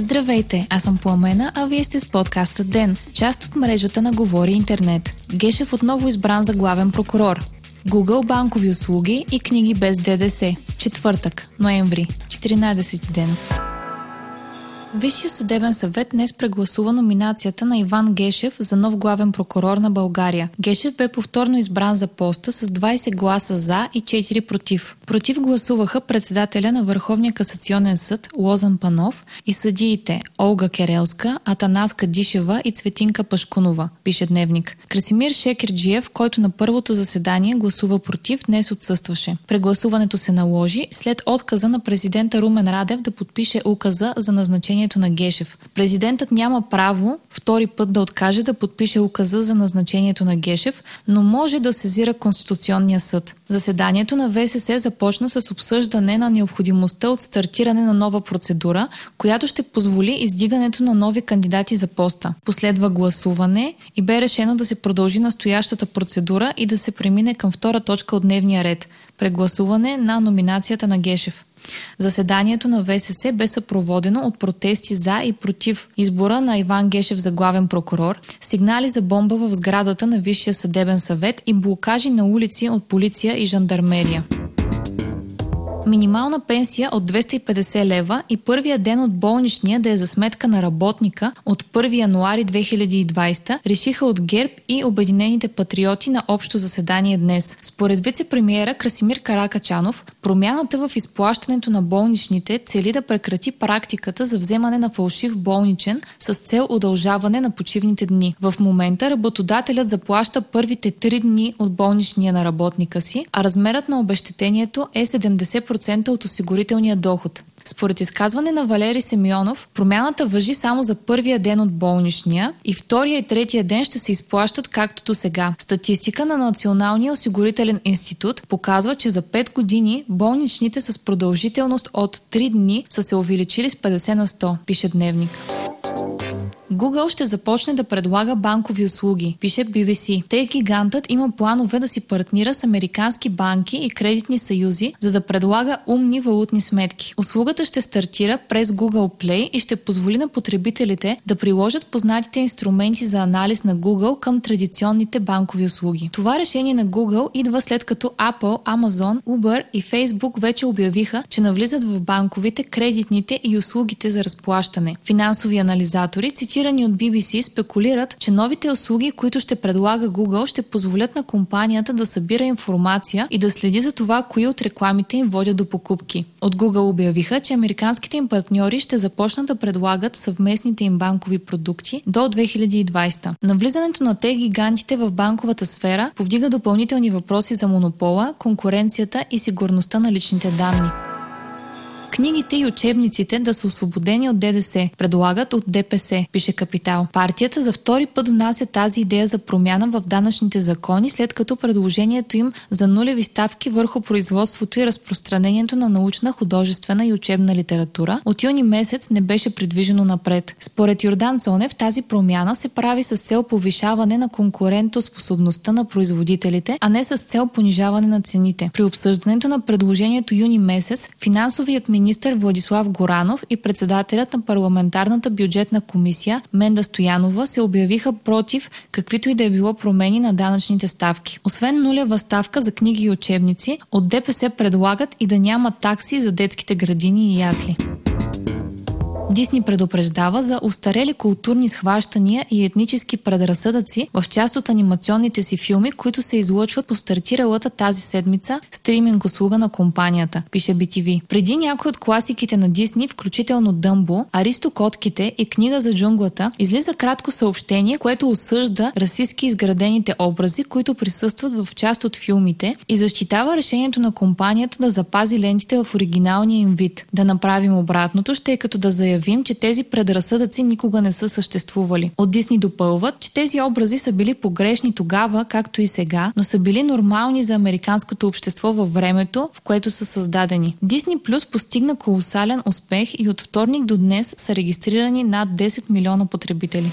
Здравейте, аз съм Пламена, а вие сте с подкаста ДЕН, част от мрежата на Говори Интернет. Гешев отново избран за главен прокурор. Google банкови услуги и книги без ДДС. Четвъртък, ноември, 14 ден. Висшия съдебен съвет днес прегласува номинацията на Иван Гешев за нов главен прокурор на България. Гешев бе повторно избран за поста с 20 гласа за и 4 против. Против гласуваха председателя на Върховния касационен съд Лозан Панов и съдиите Олга Керелска, Атанаска Дишева и Цветинка Пашкунова, пише Дневник. Красимир Шекерджиев, който на първото заседание гласува против, днес отсъстваше. Прегласуването се наложи след отказа на президента Румен Радев да подпише указа за назначение назначението на Гешев. Президентът няма право втори път да откаже да подпише указа за назначението на Гешев, но може да сезира Конституционния съд. Заседанието на ВСС започна с обсъждане на необходимостта от стартиране на нова процедура, която ще позволи издигането на нови кандидати за поста. Последва гласуване и бе решено да се продължи настоящата процедура и да се премине към втора точка от дневния ред – прегласуване на номинацията на Гешев. Заседанието на ВСС бе съпроводено от протести за и против избора на Иван Гешев за главен прокурор, сигнали за бомба в сградата на Висшия съдебен съвет и блокажи на улици от полиция и жандармерия минимална пенсия от 250 лева и първия ден от болничния да е за сметка на работника от 1 януари 2020 решиха от ГЕРБ и Обединените патриоти на общо заседание днес. Според вице-премьера Красимир Каракачанов, промяната в изплащането на болничните цели да прекрати практиката за вземане на фалшив болничен с цел удължаване на почивните дни. В момента работодателят заплаща първите 3 дни от болничния на работника си, а размерът на обещетението е 70% 10% от осигурителния доход. Според изказване на Валери Семионов, промяната въжи само за първия ден от болничния и втория и третия ден ще се изплащат както до сега. Статистика на Националния осигурителен институт показва, че за 5 години болничните с продължителност от 3 дни са се увеличили с 50 на 100, пише Дневник. Google ще започне да предлага банкови услуги, пише BBC. Те гигантът има планове да си партнира с американски банки и кредитни съюзи, за да предлага умни валутни сметки. Услугата ще стартира през Google Play и ще позволи на потребителите да приложат познатите инструменти за анализ на Google към традиционните банкови услуги. Това решение на Google идва след като Apple, Amazon, Uber и Facebook вече обявиха, че навлизат в банковите, кредитните и услугите за разплащане. Финансови анализатори цитират цитирани от BBC, спекулират, че новите услуги, които ще предлага Google, ще позволят на компанията да събира информация и да следи за това, кои от рекламите им водят до покупки. От Google обявиха, че американските им партньори ще започнат да предлагат съвместните им банкови продукти до 2020. Навлизането на те гигантите в банковата сфера повдига допълнителни въпроси за монопола, конкуренцията и сигурността на личните данни. Книгите и учебниците да са освободени от ДДС, предлагат от ДПС, пише Капитал. Партията за втори път внася тази идея за промяна в данъчните закони, след като предложението им за нулеви ставки върху производството и разпространението на научна, художествена и учебна литература от юни месец не беше придвижено напред. Според Йордан Цонев тази промяна се прави с цел повишаване на конкурентоспособността на производителите, а не с цел понижаване на цените. При обсъждането на предложението юни месец, финансовият министр министър Владислав Горанов и председателят на парламентарната бюджетна комисия Менда Стоянова се обявиха против каквито и да е било промени на данъчните ставки. Освен нулева ставка за книги и учебници, от ДПС предлагат и да няма такси за детските градини и ясли. Дисни предупреждава за устарели културни схващания и етнически предразсъдъци в част от анимационните си филми, които се излъчват по стартиралата тази седмица стриминг услуга на компанията, пише BTV. Преди някои от класиките на Дисни, включително Дъмбо, Аристокотките и Книга за джунглата, излиза кратко съобщение, което осъжда расистски изградените образи, които присъстват в част от филмите и защитава решението на компанията да запази лентите в оригиналния им вид. Да направим обратното ще е като да заявим заявим, че тези предразсъдъци никога не са съществували. От Дисни допълват, че тези образи са били погрешни тогава, както и сега, но са били нормални за американското общество във времето, в което са създадени. Дисни Плюс постигна колосален успех и от вторник до днес са регистрирани над 10 милиона потребители.